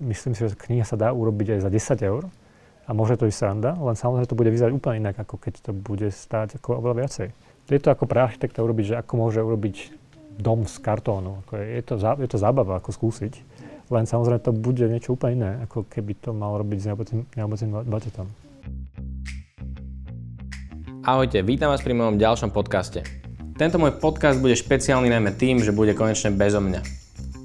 myslím si, že kniha sa dá urobiť aj za 10 eur a môže to ísť sranda, len samozrejme to bude vyzerať úplne inak, ako keď to bude stáť ako oveľa viacej. Je to ako pre architekta urobiť, že ako môže urobiť dom z kartónu. Ako je, je, to, je to zábava, ako skúsiť. Len samozrejme to bude niečo úplne iné, ako keby to mal robiť s neobecným budžetom. Ahojte, vítam vás pri mojom ďalšom podcaste. Tento môj podcast bude špeciálny najmä tým, že bude konečne bezo mňa.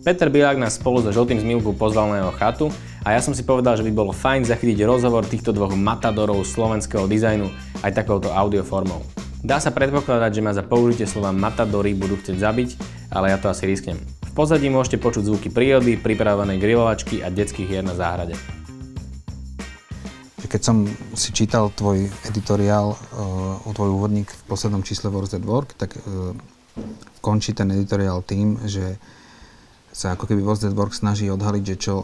Peter Bilák nás spolu so Žltým Zmilku pozval na jeho chatu a ja som si povedal, že by bolo fajn zachytiť rozhovor týchto dvoch matadorov slovenského dizajnu aj takouto audioformou. Dá sa predpokladať, že ma za použitie slova matadory budú chcieť zabiť, ale ja to asi risknem. V pozadí môžete počuť zvuky prírody, pripravenej grilovačky a detských hier na záhrade. Keď som si čítal tvoj editoriál, uh, tvoj úvodník v poslednom čísle Words at Work, tak uh, končí ten editoriál tým, že sa ako keby Work snaží odhaliť, že čo,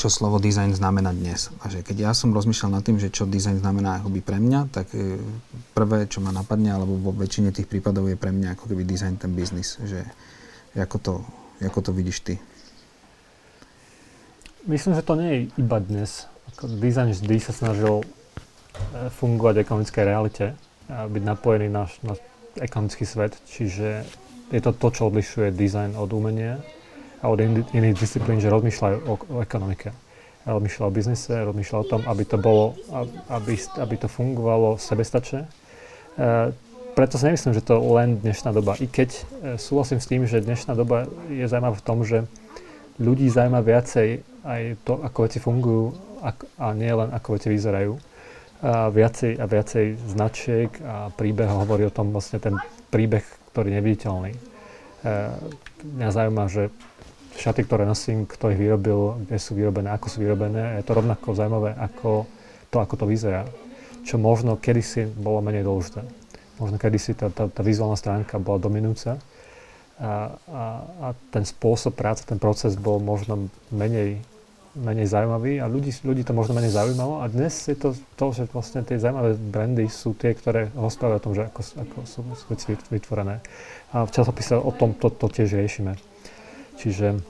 čo slovo design znamená dnes. A že keď ja som rozmýšľal nad tým, že čo design znamená akoby pre mňa, tak e, prvé, čo ma napadne, alebo vo väčšine tých prípadov je pre mňa ako keby design ten biznis. Že ako to, ako to vidíš ty? Myslím, že to nie je iba dnes. Design vždy sa snažil e, fungovať v ekonomickej realite a byť napojený na, na ekonomický svet, čiže je to to, čo odlišuje design od umenia a od in, iných disciplín, že rozmýšľajú o, o ekonomike. Rozmýšľa o biznise, rozmýšľa o tom, aby to bolo, aby, aby to fungovalo sebestačne. E, preto si nemyslím, že to len dnešná doba. I keď e, súhlasím s tým, že dnešná doba je zaujímavá v tom, že ľudí zaujíma viacej aj to, ako veci fungujú a nie len ako veci vyzerajú. A viacej a viacej značiek a príbehov hovorí o tom vlastne ten príbeh ktorý je neviditeľný. E, mňa zaujíma, že šaty, ktoré nosím, kto ich vyrobil, kde sú vyrobené, ako sú vyrobené, je to rovnako zaujímavé ako to, ako to vyzerá. Čo možno kedysi bolo menej dôležité. Možno kedysi tá, tá, tá vizuálna stránka bola dominujúca a, a, a ten spôsob práce, ten proces bol možno menej menej zaujímavý a ľudí, ľudí to možno menej zaujímalo. A dnes je to to, že vlastne tie zaujímavé brandy sú tie, ktoré rozprávajú o tom, že ako, ako sú veci vytvorené. A v časopise o tom to, to tiež riešime. Čiže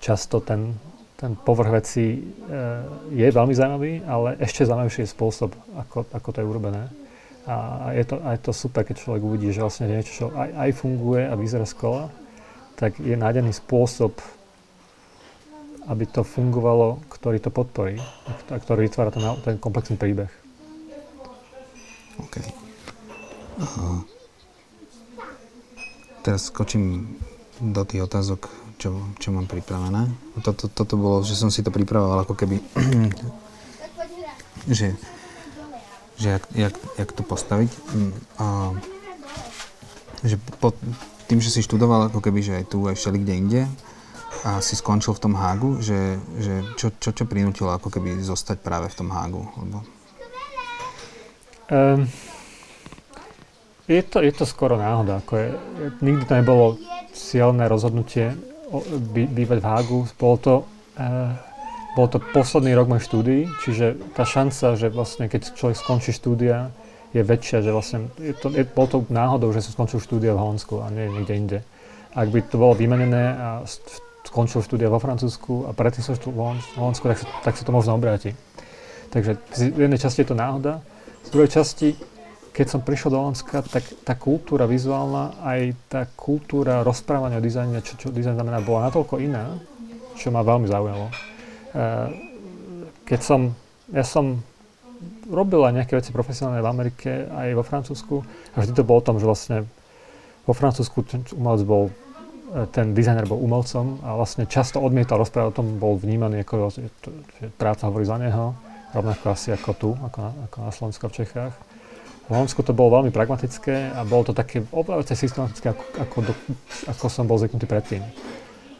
často ten, ten povrch veci e, je veľmi zaujímavý, ale ešte zaujímavejší je spôsob, ako, ako to je urobené. A je to, aj to super, keď človek uvidí, že vlastne niečo, čo aj, aj funguje a vyzerá skolo, tak je nájdený spôsob, aby to fungovalo, ktorý to podporí a ktorý vytvára ten, ten komplexný príbeh. OK. Aha. Teraz skočím do tých otázok, čo, čo mám pripravené. Toto, toto bolo, že som si to pripravoval ako keby, že, že jak, jak, jak to postaviť. A, že po, tým, že si študoval ako keby, že aj tu, aj všeli kde inde, a si skončil v tom Hágu, že, že čo, čo, čo prinútilo ako keby zostať práve v tom Hágu? Lebo... Um, je, to, je to skoro náhoda. Ako je, nikdy to nebolo silné rozhodnutie by, bývať v Hágu. Bolo to, uh, bol to posledný rok mojej štúdií, čiže tá šanca, že vlastne keď človek skončí štúdia, je väčšia, že vlastne je to, je, bol to náhodou, že som skončil štúdia v Holandsku a nie niekde inde. Ak by to bolo vymenené a v skončil štúdia vo Francúzsku a predtým som v Holandsku, tak, sa, tak sa to možno obráti. Takže v jednej časti je to náhoda, z druhej časti, keď som prišiel do Holandska, tak tá kultúra vizuálna, aj tá kultúra rozprávania o dizajne, čo, čo dizajn znamená, bola natoľko iná, čo ma veľmi zaujalo. E, keď som, ja som robil aj nejaké veci profesionálne v Amerike, aj vo Francúzsku, a vždy to bolo o tom, že vlastne vo Francúzsku umelec bol ten dizajner bol umelcom a vlastne často odmietal rozprávať o tom, bol vnímaný ako, že práca hovorí za neho, rovnako asi ako tu, ako na, ako na Slovensku v Čechách. V Holandsku to bolo veľmi pragmatické a bolo to také oveľa systematické, ako, ako, do, ako som bol zvyknutý predtým.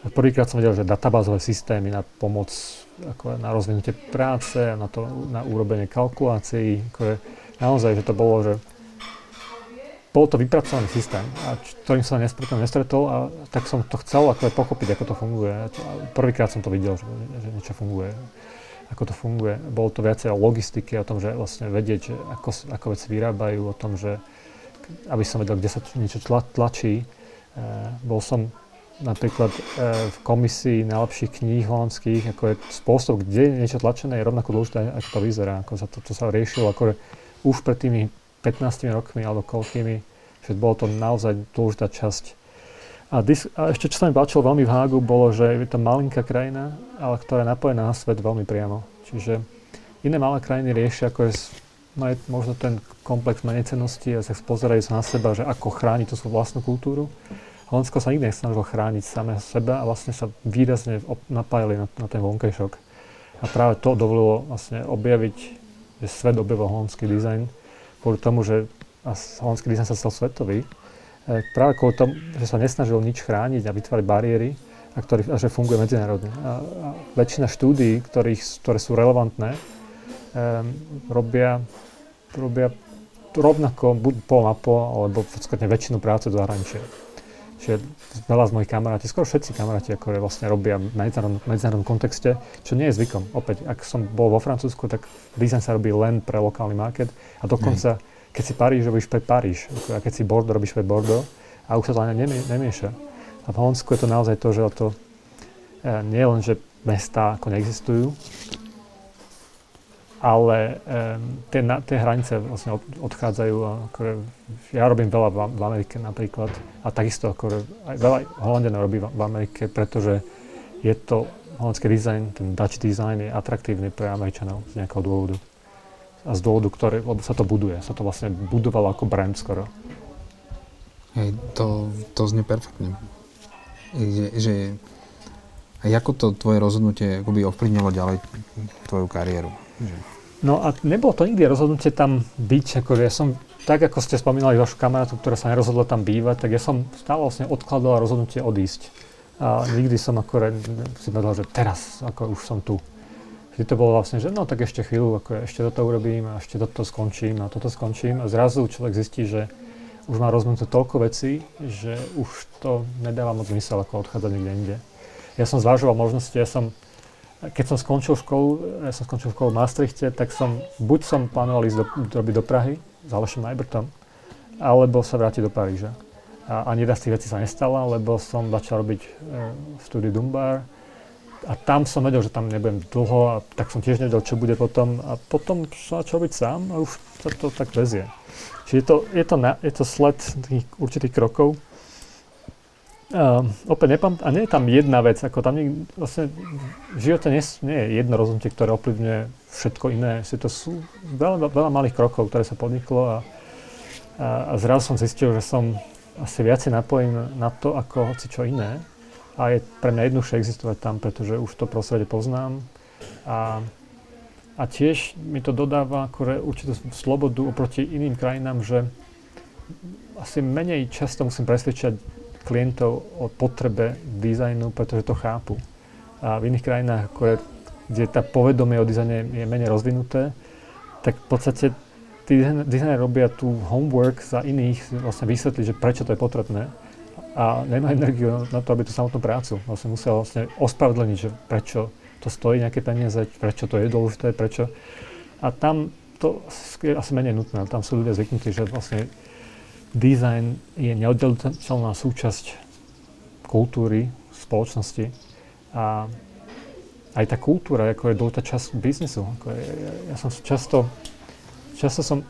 Prvýkrát som vedel, že databázové systémy na pomoc, ako na rozvinutie práce, na, to, na urobenie kalkulácií, ako je, naozaj, že to bolo, že bol to vypracovaný systém, a ktorým som sa nestretol, nestretol a tak som to chcel ako pochopiť, ako to funguje. Prvýkrát som to videl, že, že niečo funguje, ako to funguje. Bolo to viacej o logistike, o tom, že vlastne vedieť, že ako, ako veci vyrábajú, o tom, že aby som vedel, kde sa niečo tla, tlačí. E, bol som napríklad e, v komisii najlepších kníh holandských, ako je spôsob, kde je niečo tlačené, je rovnako dôležité, ako to vyzerá, ako sa to, to sa riešilo, ako už pred tými 15 rokmi alebo koľkými, že bolo to naozaj dôležitá časť. A, dis, a ešte čo sa mi páčilo veľmi v Hágu, bolo, že je to malinká krajina, ale ktorá je napojená na svet veľmi priamo. Čiže iné malé krajiny riešia, ako je majú možno ten komplex menej cennosti a sa pozerajú na seba, že ako chrániť tú svoju vlastnú kultúru. Holandsko sa nikdy nesnažilo chrániť samé seba a vlastne sa výrazne napájali na, na ten vonkajšok. A práve to dovolilo vlastne objaviť, že svet objavil holandský dizajn kvôli tomu, že holandský dizajn sa stal svetový. E, práve kvôli tomu, že sa nesnažil nič chrániť a vytvárať bariéry a, ktorý, a že funguje medzinárodne. A, a väčšina štúdií, ktorých, ktoré sú relevantné, um, robia, robia rovnako buď pol na pol, alebo v väčšinu práce do zahraničia. Čiže veľa z mojich kamarátov, skoro všetci kamaráti, ako vlastne robia v medzinárodnom, medzinárodnom kontexte, čo nie je zvykom. Opäť, ak som bol vo Francúzsku, tak design sa robí len pre lokálny market a dokonca, keď si Paríž robíš pre Paríž, a keď si Bordeaux robíš pre Bordeaux a už sa to ani nemieša. A v Holandsku je to naozaj to, že to e, nie len, že mestá ako neexistujú, ale um, tie, na, tie hranice vlastne od, odchádzajú. Ako, ja robím veľa v, v Amerike napríklad a takisto ako, aj veľa Holandianov robí v, v Amerike, pretože je to holandský dizajn, ten Dutch design je atraktívny pre Američanov z nejakého dôvodu. A z dôvodu, ktorý, lebo sa to buduje, sa to vlastne budovalo ako brand skoro. Hej, to, to znie perfektne. Že, že ako to tvoje rozhodnutie akoby ovplyvnilo ďalej tvoju kariéru? No a nebolo to nikdy rozhodnutie tam byť, ako ja som, tak ako ste spomínali vašu kamarátu, ktorá sa nerozhodla tam bývať, tak ja som stále vlastne odkladal rozhodnutie odísť. A nikdy som ako si povedal, že teraz, ako už som tu. Vždy to bolo vlastne, že no tak ešte chvíľu, ako ešte toto urobím a ešte toto skončím a toto skončím a zrazu človek zistí, že už má rozhodnuté toľko vecí, že už to nedáva moc zmysel ako odchádzať niekde inde. Ja som zvážoval možnosti, ja som keď som skončil školu, ja som skončil školu v Maastrichte, tak som, buď som plánoval ísť do, robiť do Prahy s Alešom Najbrtom, alebo sa vrátiť do Paríža. A ani jedna z tých vecí sa nestala, lebo som začal robiť e, v štúdiu Dumbar a tam som vedel, že tam nebudem dlho a tak som tiež nevedel, čo bude potom a potom som začal robiť sám a už sa to tak vezie. Čiže je to, je to, na, je to sled tých určitých krokov, Uh, opäť nepam- a nie je tam jedna vec, ako tam nie, vlastne v živote nie, nie je jedno rozhodnutie, ktoré ovplyvňuje všetko iné. Si to sú veľa, veľa malých krokov, ktoré sa podniklo a, a, a zrazu som zistil, že som asi viacej napojený na to, ako hoci čo iné. A je pre mňa jednoduchšie existovať tam, pretože už to prostredie poznám. A, a tiež mi to dodáva ako určitú slobodu oproti iným krajinám, že asi menej často musím presvedčať klientov o potrebe dizajnu, pretože to chápu. A v iných krajinách, je, kde tá povedomie o dizajne je menej rozvinuté, tak v podstate tí dizajneri robia tú homework za iných, vlastne vysvetliť, že prečo to je potrebné a nemajú energiu na to, aby tú samotnú prácu. Vlastne musia vlastne ospravedlniť, že prečo to stojí nejaké peniaze, prečo to je dôležité, prečo. A tam to je asi menej nutné. Tam sú ľudia zvyknutí, že vlastne Design je neoddeliteľná súčasť kultúry, spoločnosti a aj tá kultúra ako je dôležitá časť biznisu. Ako je, ja, ja som často, často som,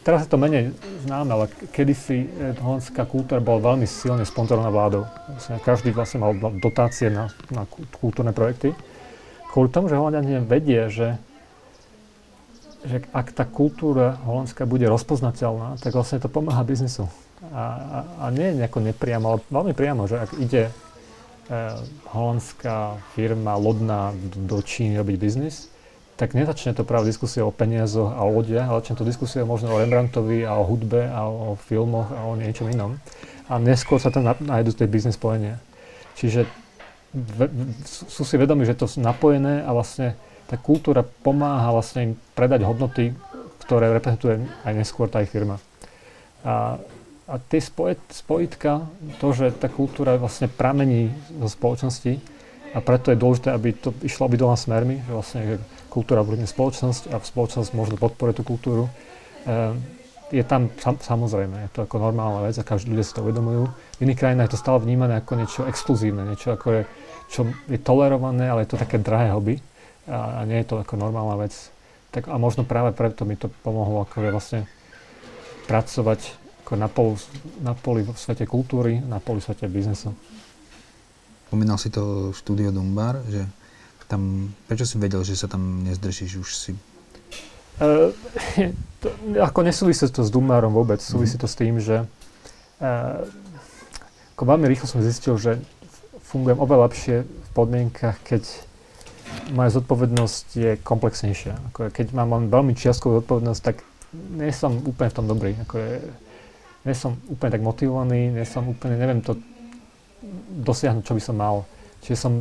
teraz je to menej známe, ale kedysi eh, holandská kultúra bola veľmi silne sponzorovaná vládou. Vlastne každý vlastne mal dotácie na, na kultúrne projekty. Kvôli tomu, že Holandiania vedia, že že ak tá kultúra holandská bude rozpoznateľná, tak vlastne to pomáha biznisu. A, a, a nie nejako nepriamo, ale veľmi priamo, že ak ide e, holandská firma lodná do, do Číny robiť biznis, tak nezačne to práve diskusia o peniazoch a o lodiach, ale začne to diskusia možno o Rembrandtovi a o hudbe a o, filmoch a o niečom inom. A neskôr sa tam nájdú tie biznis spojenia. Čiže v, sú si vedomi, že to sú napojené a vlastne tá kultúra pomáha vlastne im predať hodnoty, ktoré reprezentuje aj neskôr tá ich firma. A, a tie spoj, spojitka, to, že tá kultúra vlastne pramení zo spoločnosti a preto je dôležité, aby to išlo obidvoma smermi, že vlastne kultúra bude spoločnosť a spoločnosť možno podporuje tú kultúru, e, je tam sam, samozrejme, je to ako normálna vec a každý ľudia si to uvedomujú. V iných krajinách je to stále vnímané ako niečo exkluzívne, niečo ako je, čo je tolerované, ale je to také drahé hobby a, nie je to ako normálna vec. Tak a možno práve preto mi to pomohlo ako vlastne pracovať ako na, polu, na poli v svete kultúry, na poli v svete biznesu. Spomínal si to štúdio Dumbar, že tam, prečo si vedel, že sa tam nezdržíš, už si Uh, to, ako nesúvisí to s Dumárom vôbec, súvisí to s tým, že uh, ako veľmi rýchlo som zistil, že fungujem oveľa lepšie v podmienkach, keď moja zodpovednosť je komplexnejšia. Ako keď mám len veľmi čiastkovú zodpovednosť, tak nie som úplne v tom dobrý. Ako je, nie som úplne tak motivovaný, nie som úplne, neviem to dosiahnuť, čo by som mal. Čiže som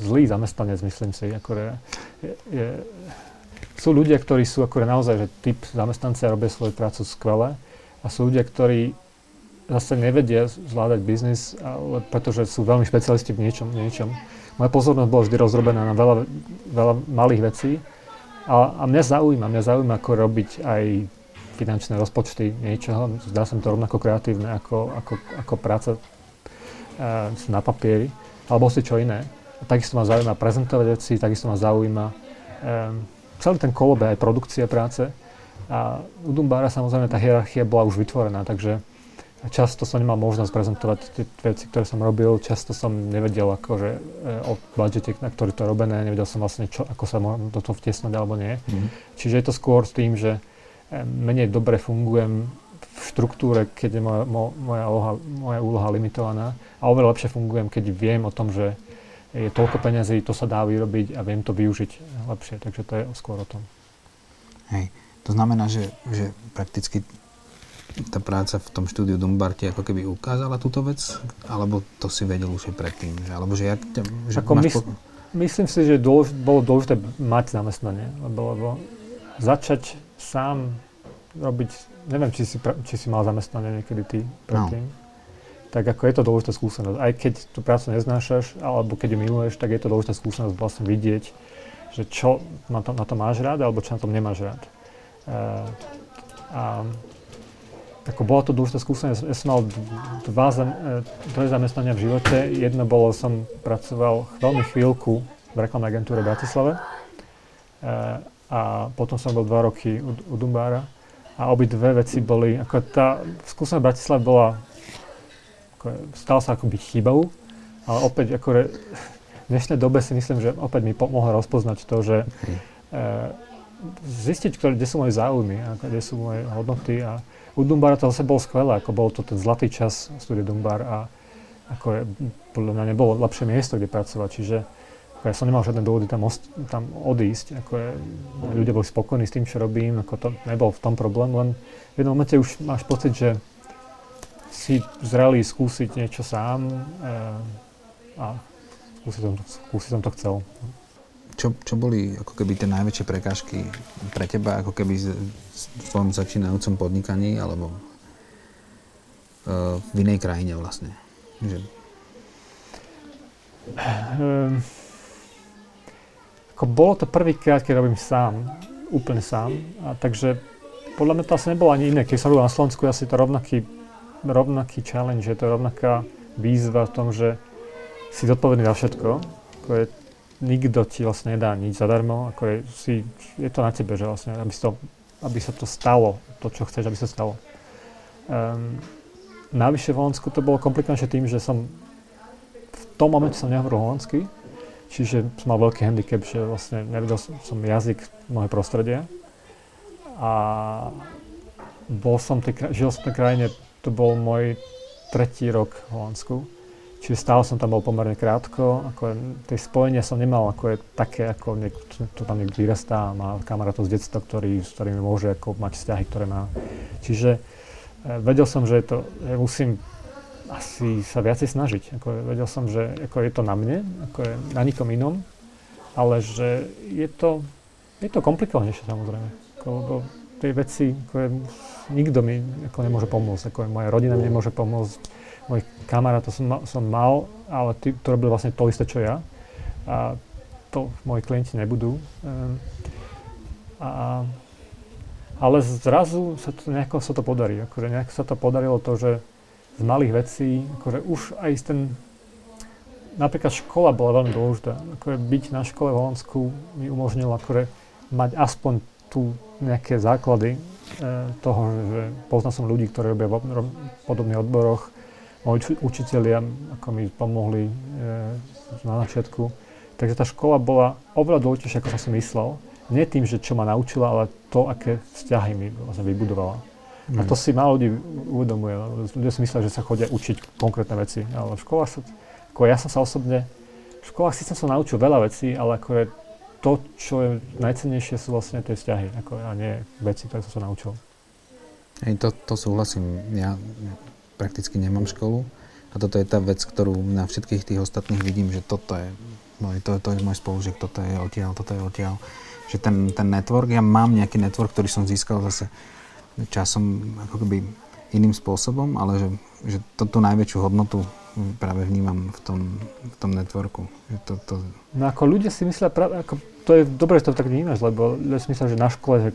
zlý zamestnanec, myslím si. Ako je, je, sú ľudia, ktorí sú ako naozaj, že typ zamestnanci robia svoju prácu skvele a sú ľudia, ktorí zase nevedia zvládať biznis, ale pretože sú veľmi špecialisti v niečom, niečom. Moja pozornosť bola vždy rozrobená na veľa, veľa malých vecí a, a mňa zaujíma, mňa zaujíma ako robiť aj finančné rozpočty niečoho. Zdá sa mi to rovnako kreatívne ako, ako, ako práca uh, na papieri alebo si čo iné. A takisto ma zaujíma prezentovať veci, takisto ma zaujíma um, celý ten kolobeh aj produkcie práce. A u Dumbára samozrejme tá hierarchia bola už vytvorená, takže často som nemal možnosť prezentovať tie veci, ktoré som robil, často som nevedel akože o budžete, na ktorý to je robené, nevedel som vlastne, čo, ako sa do toho vtiesnať alebo nie. Mm. Čiže je to skôr s tým, že e, menej dobre fungujem v štruktúre, keď je moja, moja, úloha, moja úloha limitovaná a oveľa lepšie fungujem, keď viem o tom, že je toľko peňazí, to sa dá vyrobiť a viem to využiť lepšie. Takže to je skôr o tom. Hej. To znamená, že, že prakticky tá práca v tom štúdiu Dumbarte ako keby ukázala túto vec? Alebo to si vedel už aj predtým? Že, alebo že, jak že ako máš mys- po... Myslím si, že dôlež, bolo dôležité mať zamestnanie, lebo, lebo začať sám robiť, neviem, či si, či si mal zamestnanie niekedy ty predtým. No tak ako je to dôležitá skúsenosť. Aj keď tú prácu neznášaš, alebo keď ju miluješ, tak je to dôležitá skúsenosť vlastne vidieť, že čo na to, na to máš rád, alebo čo na tom nemáš rád. Uh, a ako bola to dôležitá skúsenosť. Ja som mal dva, e, dve zamestnania v živote. Jedno bolo, som pracoval veľmi chvíľku v reklamnej agentúre v Bratislave. Uh, a potom som bol dva roky u, u Dumbára. A obi dve veci boli, ako tá skúsenosť v Bratislave bola ako, stal sa akoby chybou, ale opäť ako re, v dnešnej dobe si myslím, že opäť mi pomohlo rozpoznať to, že e, zistiť, ktoré, kde sú moje záujmy, ako, kde sú moje hodnoty a u Dumbara to zase bolo skvelé, ako bol to ten zlatý čas studia Dumbar a ako je, podľa mňa nebolo lepšie miesto, kde pracovať, čiže ako ja som nemal žiadne dôvody tam, ost- tam odísť, ako je, ľudia boli spokojní s tým, čo robím, ako to nebol v tom problém, len v jednom momente už máš pocit, že si zrelý skúsiť niečo sám e, a skúsiť som, skúsiť som to chcel. Čo, čo boli ako keby tie najväčšie prekážky pre teba, ako keby v tom začínajúcom podnikaní, alebo uh, v inej krajine vlastne? Že... Um, ako bolo to prvýkrát, keď robím sám, úplne sám, a takže podľa mňa to asi nebolo ani iné. Keď som robil na Slovensku, asi to rovnaký rovnaký challenge, je to rovnaká výzva v tom, že si zodpovedný za všetko. Ako je, nikto ti vlastne nedá nič zadarmo. Ako je, si, je to na tebe, že vlastne, aby, to, aby sa to stalo, to, čo chceš, aby sa stalo. Um, navyše v Holandsku to bolo komplikovanejšie tým, že som v tom momente som nehovoril holandsky, čiže som mal veľký handicap, že vlastne nevedel som, jazyk mnohé prostredie. A bol som, žil som v tej krajine to bol môj tretí rok v Holandsku. Čiže stále som tam bol pomerne krátko, ako tie spojenia som nemal ako je také, ako niek- to tam niekto vyrastá má kamarátov z detstva, ktorý, s ktorými môže ako mať vzťahy, ktoré má. Čiže e, vedel som, že, to, že musím asi sa viacej snažiť. Ako, vedel som, že ako je to na mne, ako je na nikom inom, ale že je to, je to komplikovanejšie samozrejme. Ako, lebo tie veci, ako je, nikto mi ako nemôže pomôcť, ako je, moja rodina mi nemôže pomôcť, môj kamarát to som, som mal, ale tí, to robili vlastne to isté, čo ja. A to moji klienti nebudú. Um, a, Ale zrazu sa to, nejako sa to podarí. Akože nejak sa to podarilo to, že z malých vecí, akože už aj ten, napríklad škola bola veľmi dôležitá. Akože byť na škole v Holandsku mi umožnilo akože mať aspoň tu nejaké základy e, toho, že poznal som ľudí, ktorí robia v podobných odboroch. Moji učitelia ako mi pomohli e, na začiatku. Takže tá škola bola oveľa dôležitejšia, ako som si myslel. Nie tým, že čo ma naučila, ale to, aké vzťahy mi vlastne vybudovala. Mm. A to si málo ľudí uvedomuje. Ľudia si myslia, že sa chodia učiť konkrétne veci, ale v školách sa, ako ja som sa osobne, v školách síce som naučil veľa vecí, ale ako je to, čo je najcennejšie, sú vlastne tie vzťahy, ako, a nie veci, ktoré som sa naučil. Hej, to, to súhlasím. Ja prakticky nemám školu a toto je tá vec, ktorú na všetkých tých ostatných vidím, že toto je môj, to, to je môj spolužiak, toto je odtiaľ, toto je odtiaľ že ten, ten network, ja mám nejaký network, ktorý som získal zase časom ako keby iným spôsobom, ale že, že to, tú najväčšiu hodnotu práve vnímam v tom, v tom networku. Že to, to... No ako ľudia si myslia, práve, ako, to je dobré, že to tak vnímaš, lebo ľudia si myslia, že na škole, že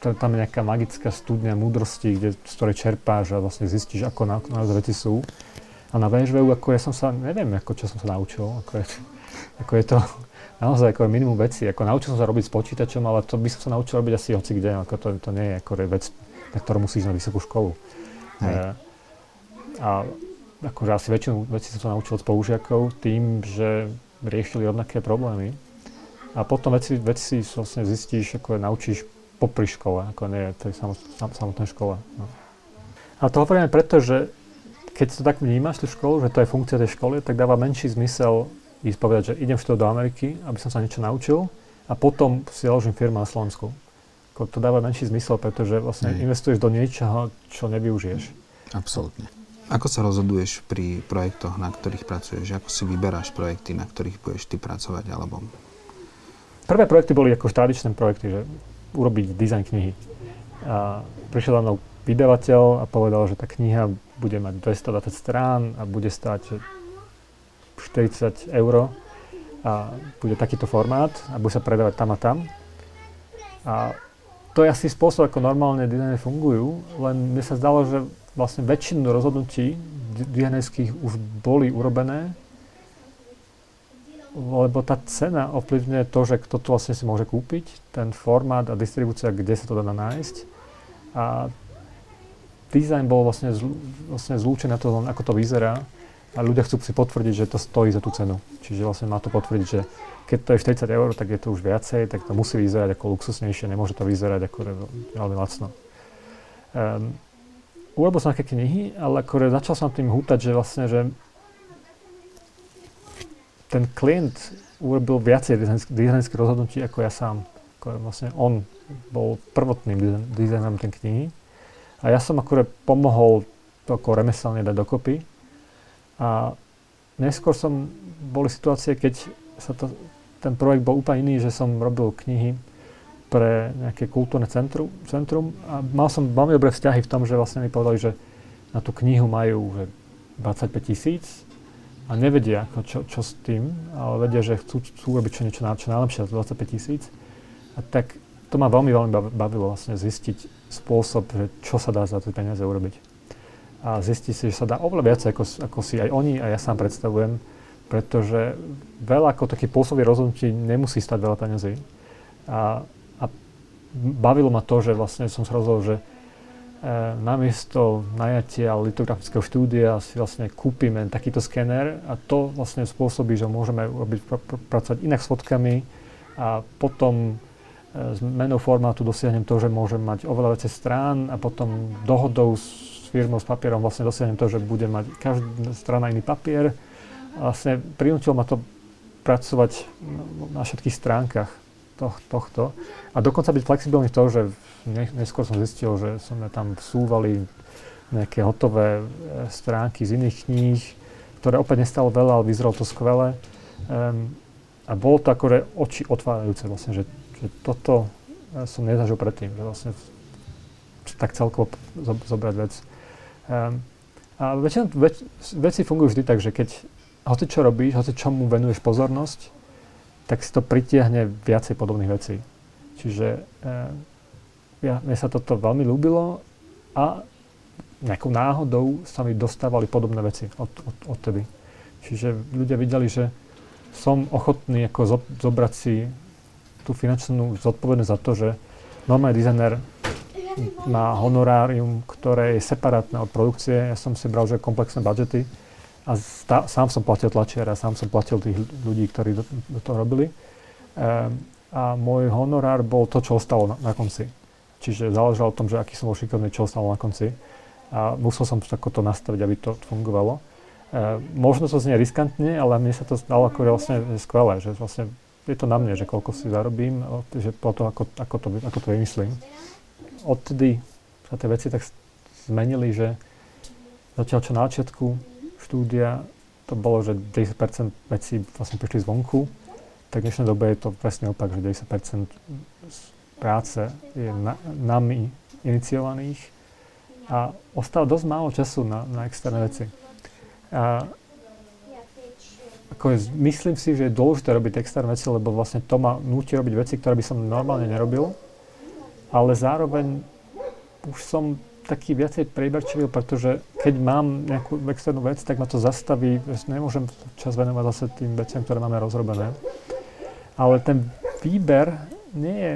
tam je nejaká magická studňa múdrosti, kde, z ktorej čerpáš a vlastne zistíš, ako na, na veci sú. A na VŠVU, ako ja som sa, neviem, ako čo som sa naučil, ako je, ako je to, naozaj ako minimum veci. Ako naučil som sa robiť s počítačom, ale to by som sa naučil robiť asi hoci kde. Ako to, to nie je ako vec, na ktorú musíš na vysokú školu. E, a akože asi väčšinu vecí som sa naučil od spolužiakov tým, že riešili rovnaké problémy. A potom veci, veci vlastne zistíš, ako naučíš popri škole, ako nie tej samot, sam, samotnej škole. No. A to hovoríme preto, že keď to tak vnímaš, tú školu, že to je funkcia tej školy, tak dáva menší zmysel ísť povedať, že idem študovať do Ameriky, aby som sa niečo naučil a potom si založím firmu na Slovensku. To dáva menší zmysel, pretože vlastne Hej. investuješ do niečoho, čo nevyužiješ. Absolútne. Ako sa rozhoduješ pri projektoch, na ktorých pracuješ? Ako si vyberáš projekty, na ktorých budeš ty pracovať? Alebo... Prvé projekty boli ako tradičné projekty, že urobiť dizajn knihy. A prišiel za mnou vydavateľ a povedal, že tá kniha bude mať 220 strán a bude stáť 40 eur a bude takýto formát a bude sa predávať tam a tam. A to je asi spôsob, ako normálne dizajny fungujú, len mne sa zdalo, že vlastne väčšinu rozhodnutí dizajnerských už boli urobené, lebo tá cena ovplyvňuje to, že kto to vlastne si môže kúpiť, ten formát a distribúcia, kde sa to dá nájsť. A dizajn bol vlastne, zl- vlastne zlúčený na to, ako to vyzerá a ľudia chcú si potvrdiť, že to stojí za tú cenu. Čiže vlastne má to potvrdiť, že keď to je 40 eur, tak je to už viacej, tak to musí vyzerať ako luxusnejšie, nemôže to vyzerať ako veľmi lacno. Um, urobil som nejaké knihy, ale ako začal som tým hútať, že vlastne, že ten klient urobil viacej dizajnských rozhodnutí ako ja sám. Ako vlastne on bol prvotným dizajnerom tej knihy. A ja som akurát pomohol to ako remeselne dať dokopy. A neskôr som, boli situácie, keď sa to, ten projekt bol úplne iný, že som robil knihy pre nejaké kultúrne centrum, centrum. A mal som veľmi dobré vzťahy v tom, že vlastne mi povedali, že na tú knihu majú že 25 tisíc a nevedia, čo, čo s tým, ale vedia, že chcú, chcú robiť čo niečo, čo najlepšie za 25 tisíc. A tak to ma veľmi, veľmi bavilo vlastne zistiť spôsob, že čo sa dá za tie peniaze urobiť a zistí si, že sa dá oveľa viac, ako, ako si aj oni a ja sám predstavujem, pretože veľa ako takých pôsobí rozhodnutí nemusí stať veľa peniazy. A, a bavilo ma to, že vlastne som sa rozhodol, že namiesto najatia litografického štúdia si vlastne kúpime takýto skener a to vlastne spôsobí, že môžeme robiť, pr- pr- pracovať inak s fotkami a potom e, s menou formátu dosiahnem to, že môžem mať oveľa viacej strán a potom dohodou s firmou, s papierom vlastne dosiahnem to, že budem mať každá strana iný papier. Vlastne prinútil ma to pracovať na všetkých stránkach tohto. A dokonca byť flexibilný v tom, že neskôr som zistil, že som tam vsúvali nejaké hotové e, stránky z iných kníh, ktoré opäť nestalo veľa, ale vyzeralo to skvele. Um, a bolo to akože oči otvárajúce vlastne, že, že toto e, som nezažil predtým, že vlastne tak celkovo zobrať vec. Um, a väčšina več, veci fungujú vždy tak, že keď hoci čo robíš, hoci čomu venuješ pozornosť, tak si to pritiahne viacej podobných vecí. Čiže um, ja, mne sa toto veľmi ľúbilo a nejakou náhodou sa mi dostávali podobné veci od, od, odtedy. Čiže ľudia videli, že som ochotný ako zo, zobrať si tú finančnú zodpovednosť za to, že normálny dizajner má honorárium, ktoré je separátne od produkcie. Ja som si bral, že komplexné budžety a stá, sám som platil tlačiara, sám som platil tých ľudí, ktorí do, do toho robili. Ehm, a môj honorár bol to, čo ostalo na, na konci. Čiže záležalo o tom, že aký som bol šikovný, čo ostalo na konci. A musel som to nastaviť, aby to fungovalo. Ehm, možno to znie riskantne, ale mne sa to stalo ako vlastne skvelé, že vlastne je to na mne, že koľko si zarobím, že po to, ako, ako, to, ako to vymyslím. Odtedy sa tie veci tak zmenili, že zatiaľ čo na začiatku štúdia to bolo, že 10% vecí vlastne prišli zvonku, tak v dnešnej dobe je to presne opak, že 10% práce je na, nami iniciovaných a ostáva dosť málo času na, na externé veci. A ako je, myslím si, že je dôležité robiť externé veci, lebo vlastne to ma núti robiť veci, ktoré by som normálne nerobil, ale zároveň už som taký viacej prejberčivý, pretože keď mám nejakú externú vec, tak ma to zastaví, že nemôžem čas venovať zase tým veciam, ktoré máme rozrobené. Ale ten výber nie je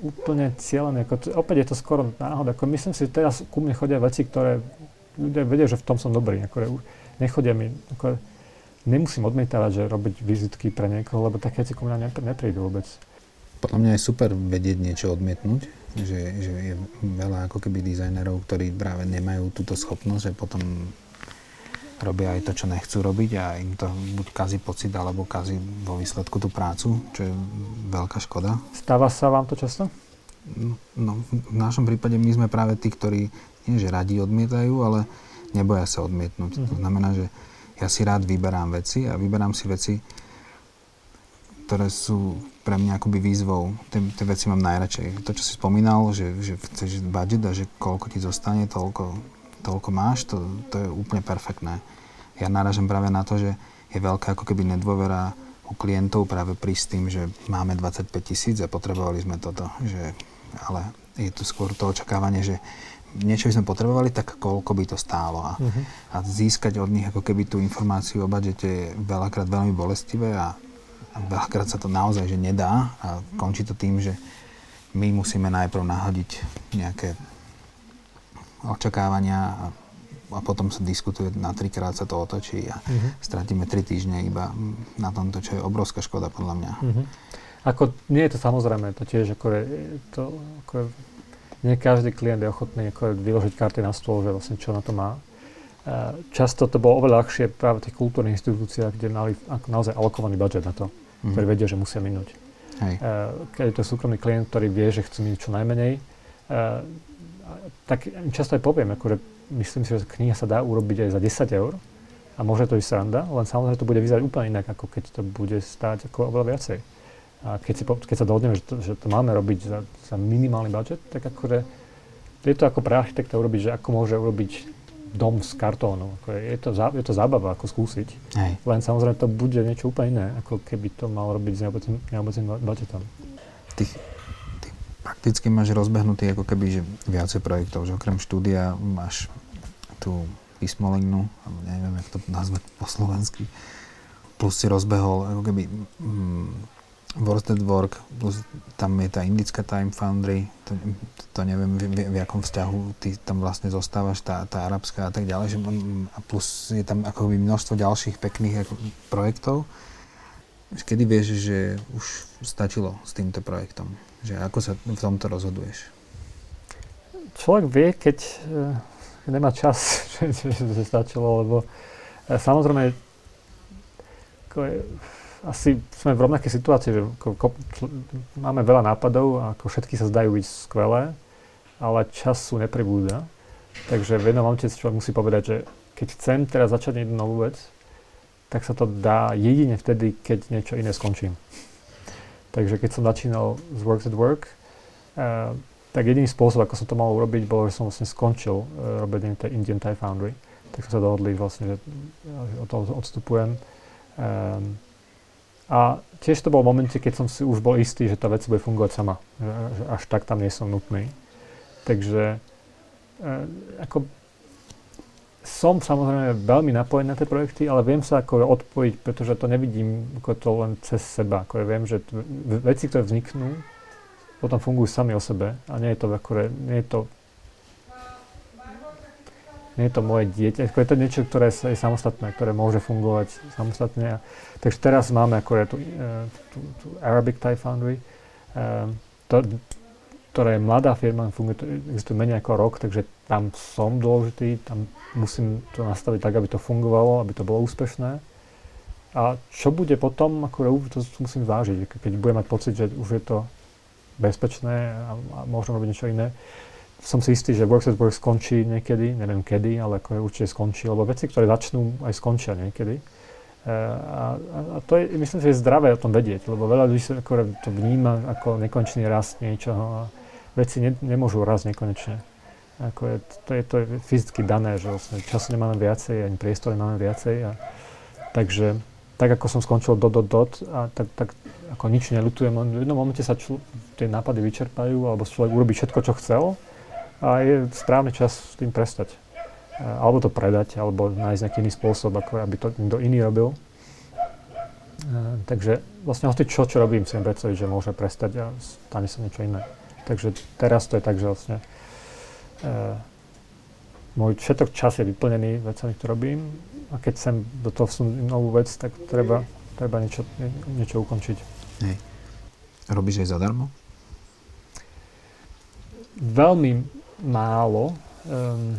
úplne cieľený. Ako, opäť je to skoro náhoda. Ako, myslím si, že teraz ku mne chodia veci, ktoré ľudia vedia, že v tom som dobrý. Ako, nechodia mi, ako, nemusím odmietavať, že robiť vizitky pre niekoho, lebo také veci ku mňa neprídu vôbec. Podľa mňa je super vedieť niečo odmietnúť, že, že je veľa ako keby dizajnerov, ktorí práve nemajú túto schopnosť, že potom robia aj to, čo nechcú robiť a im to buď kazí pocit, alebo kazí vo výsledku tú prácu, čo je veľká škoda. Stáva sa vám to často? No, v našom prípade my sme práve tí, ktorí nie že radi odmietajú, ale neboja sa odmietnúť. Mm-hmm. To mhm. znamená, že ja si rád vyberám veci a vyberám si veci, ktoré sú pre mňa akoby výzvou. Tie, tie veci mám najradšej. To, čo si spomínal, že, že chceš budget a že koľko ti zostane, toľko, toľko máš, to, to je úplne perfektné. Ja náražam práve na to, že je veľká ako keby nedôvera u klientov práve pri s tým, že máme 25 tisíc a potrebovali sme toto. Že, ale je to skôr to očakávanie, že niečo by sme potrebovali, tak koľko by to stálo. A, uh-huh. a získať od nich ako keby tú informáciu o budžete je veľakrát veľmi bolestivé a a veľakrát sa to naozaj že nedá a končí to tým, že my musíme najprv nahodiť nejaké očakávania a, a potom sa diskutuje, na trikrát sa to otočí a uh-huh. stratíme tri týždne iba na tomto, čo je obrovská škoda podľa mňa. Uh-huh. Ako, nie je to samozrejme, to tiež ako je, to, ako je, nie každý klient je ochotný ako je, vyložiť karty na stôl, že vlastne čo na to má. Často to bolo oveľa ľahšie práve v tých kultúrnych inštitúciách, kde mali naozaj alokovaný budget na to, mm. ktorý vedia, že musia minúť. Hej. Keď je to súkromný klient, ktorý vie, že chce minúť čo najmenej, tak často aj poviem, akože myslím si, že kniha sa dá urobiť aj za 10 eur a môže to ísť sranda, len samozrejme to bude vyzerať úplne inak, ako keď to bude stáť ako oveľa viacej. A keď, si, keď sa dohodneme, že to, že to máme robiť za, za minimálny budget, tak akože je to ako pre architekta urobiť, že ako môže urobiť dom z kartónu. Ako je, je, to, zá, je to zábava ako skúsiť. Hej. Len samozrejme to bude niečo úplne iné, ako keby to mal robiť s neobecným budžetom. Ty, ty prakticky máš rozbehnutý ako keby že viacej projektov, že okrem štúdia máš tú písmolinu, alebo neviem, jak to nazvať po slovensky, plus si rozbehol ako keby mm, Worsted Work, plus tam je tá indická Time Foundry, to, to neviem v, v, v akom vzťahu ty tam vlastne zostávaš, tá, tá arabská a tak ďalej, že, a plus je tam akoby množstvo ďalších pekných ako, projektov. Kedy vieš, že už stačilo s týmto projektom? Že ako sa v tomto rozhoduješ? Človek vie, keď e, nemá čas, že, že, že stačilo, lebo e, samozrejme ako je, asi sme v rovnakej situácii, že ko, máme veľa nápadov a ako všetky sa zdajú byť skvelé, ale času nepribúda. Takže v jednom momente človek musí povedať, že keď chcem teraz začať jednu novú vec, tak sa to dá jedine vtedy, keď niečo iné skončím. Takže keď som začínal z Works at Work, uh, tak jediný spôsob, ako som to mal urobiť, bolo, že som vlastne skončil uh, robenie tej Indian Thai Foundry. Tak sme sa dohodli vlastne, že od toho odstupujem. Um, a tiež to bol v momente, keď som si už bol istý, že tá vec bude fungovať sama. Že, že až tak tam nie som nutný. Takže e, ako som samozrejme veľmi napojený na tie projekty, ale viem sa ako odpojiť, pretože to nevidím ako to len cez seba. Ako ja viem, že t- veci, ktoré vzniknú, potom fungujú sami o sebe a nie je to, ako, nie je to nie je to moje dieťa, je to niečo, ktoré je samostatné, ktoré môže fungovať samostatne. takže teraz máme ako je tu, e, tu, tu Arabic Thai Foundry, um, to, ktorá je mladá firma, funguje existuje menej ako rok, takže tam som dôležitý, tam musím to nastaviť tak, aby to fungovalo, aby to bolo úspešné. A čo bude potom, ako to musím zvážiť, keď budem mať pocit, že už je to bezpečné a, a môžem robiť niečo iné, som si istý, že Works at Work skončí niekedy, neviem kedy, ale ako je určite skončí, lebo veci, ktoré začnú, aj skončia niekedy. Uh, a, a to je, myslím, že je zdravé o tom vedieť, lebo veľa ľudí sa ako to vníma ako nekonečný rast niečoho a veci ne, nemôžu rast nekonečne. Ako je, to, je, to je fyzicky dané, že vlastne času nemáme viacej, ani priestor nemáme viacej. A, takže tak ako som skončil dot, dot, dot, a tak, tak ako nič nelutujem, v jednom momente sa čl- tie nápady vyčerpajú, alebo človek urobí všetko, čo chcel, a je správny čas s tým prestať. Alebo to predať, alebo nájsť nejaký iný spôsob, ako aby to niekto iný robil. Takže vlastne hoci čo, čo robím, si predstaviť, že môže prestať a stane sa niečo iné. Takže teraz to je tak, že vlastne uh, môj všetok čas je vyplnený vecami, ktoré robím a keď sem do toho vsunúť novú vec, tak treba, treba niečo, niečo ukončiť. Hej. Robíš aj zadarmo? Veľmi málo. Um,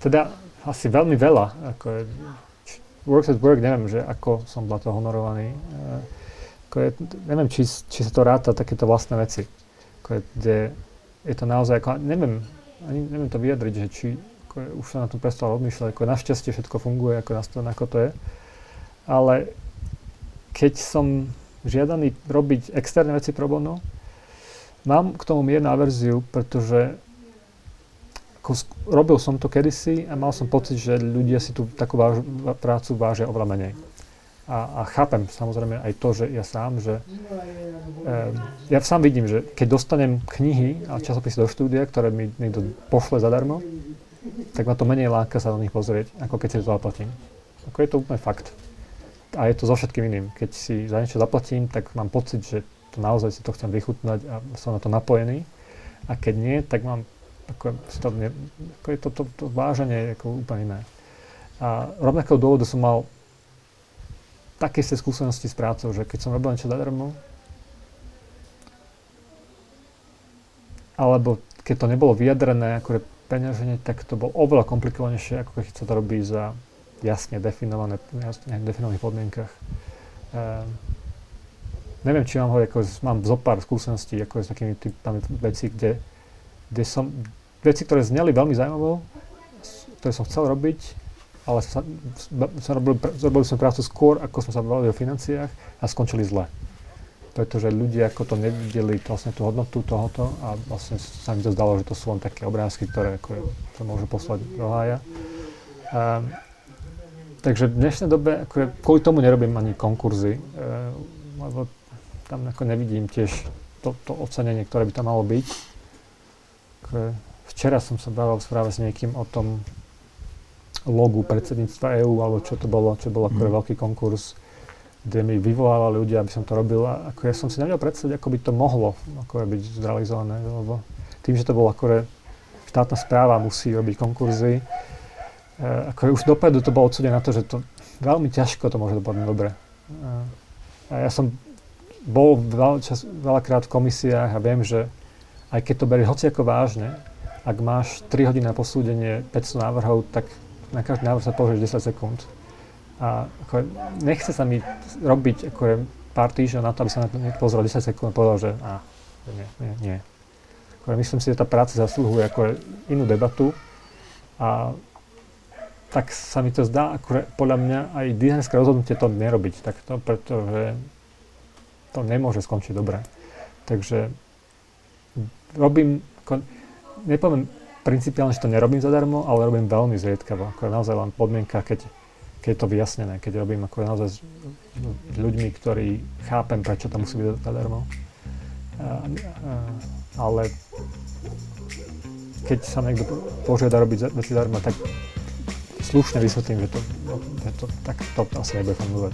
teda asi veľmi veľa. Ako je, works at work, neviem, že ako som bol to honorovaný. Uh, ako je, neviem, či, či sa to ráta takéto vlastné veci. Ako je, kde je to naozaj, ako, neviem, ani neviem to vyjadriť, že či ako je, už sa na to prestal odmýšľať, ako našťastie všetko funguje, ako nastavené, ako to je. Ale keď som žiadaný robiť externé veci pro bono, mám k tomu miernu averziu, pretože ako robil som to kedysi a mal som pocit, že ľudia si tú takú váž, prácu vážia oveľa menej. A, a chápem samozrejme aj to, že ja sám, že e, ja sám vidím, že keď dostanem knihy a časopisy do štúdia, ktoré mi niekto pošle zadarmo, tak ma to menej láka sa na nich pozrieť, ako keď si to zaplatím. Ako je to úplne fakt. A je to so všetkým iným. Keď si za niečo zaplatím, tak mám pocit, že to naozaj si to chcem vychutnať a som na to napojený. A keď nie, tak mám ako, stavne, ako je to, to, to váženie ako úplne iné. A rovnakého dôvodu som mal také isté skúsenosti s prácou, že keď som robil niečo zadarmo, alebo keď to nebolo vyjadrené ako peňaženie, tak to bolo oveľa komplikovanejšie, ako keď sa to robí za jasne definované, jasne definovaných podmienkach. Um, neviem, či mám ho, ako, mám zo pár skúseností ako s takými typami veci, kde, kde som veci, ktoré zneli veľmi zaujímavo, ktoré som chcel robiť, ale sa, sa robil, zrobili sme prácu skôr, ako sme sa bavili o financiách a skončili zle. Pretože ľudia ako to nevideli vlastne tú hodnotu tohoto a vlastne sa mi to zdalo, že to sú len také obrázky, ktoré ako, to môžu poslať do hája. Um, takže v dnešnej dobe ako, kvôli tomu nerobím ani konkurzy, uh, lebo tam ako nevidím tiež to, to ocenenie, ktoré by tam malo byť. Ako, Včera som sa bavil správe s niekým o tom logu predsedníctva EÚ, alebo čo to bolo, čo bol ako mm. veľký konkurs, kde mi vyvolávali ľudia, aby som to robil. A ako ja som si nevedel predstaviť, ako by to mohlo ako byť zrealizované, lebo tým, že to bolo ako štátna správa musí robiť konkurzy, e, ako už dopredu to bolo odsudené na to, že to veľmi ťažko to môže dopadnúť dobre. A ja som bol veľa čas, veľakrát v komisiách a viem, že aj keď to berie hoci ako vážne, ak máš 3 hodiny na posúdenie 500 návrhov, tak na každý návrh sa použiješ 10 sekúnd. A ako, nechce sa mi robiť ako je, pár týždňov na to, aby sa na to niekto pozrel 10 sekúnd a povedal, že a, nie, nie, nie. Ako, myslím si, že tá práca zaslúhuje ako inú debatu a tak sa mi to zdá, ako podľa mňa aj dizajnské rozhodnutie to nerobiť takto, pretože to nemôže skončiť dobre. Takže robím, ako, nepoviem principiálne, že to nerobím zadarmo, ale robím veľmi zriedkavo. Ako je naozaj len podmienka, keď, keď je to vyjasnené, keď robím ako naozaj s ľuďmi, ktorí chápem, prečo to musí byť zadarmo. Ale keď sa niekto požiada robiť veci darma, tak slušne vysvetlím, že to, že to tak to asi nebude fungovať.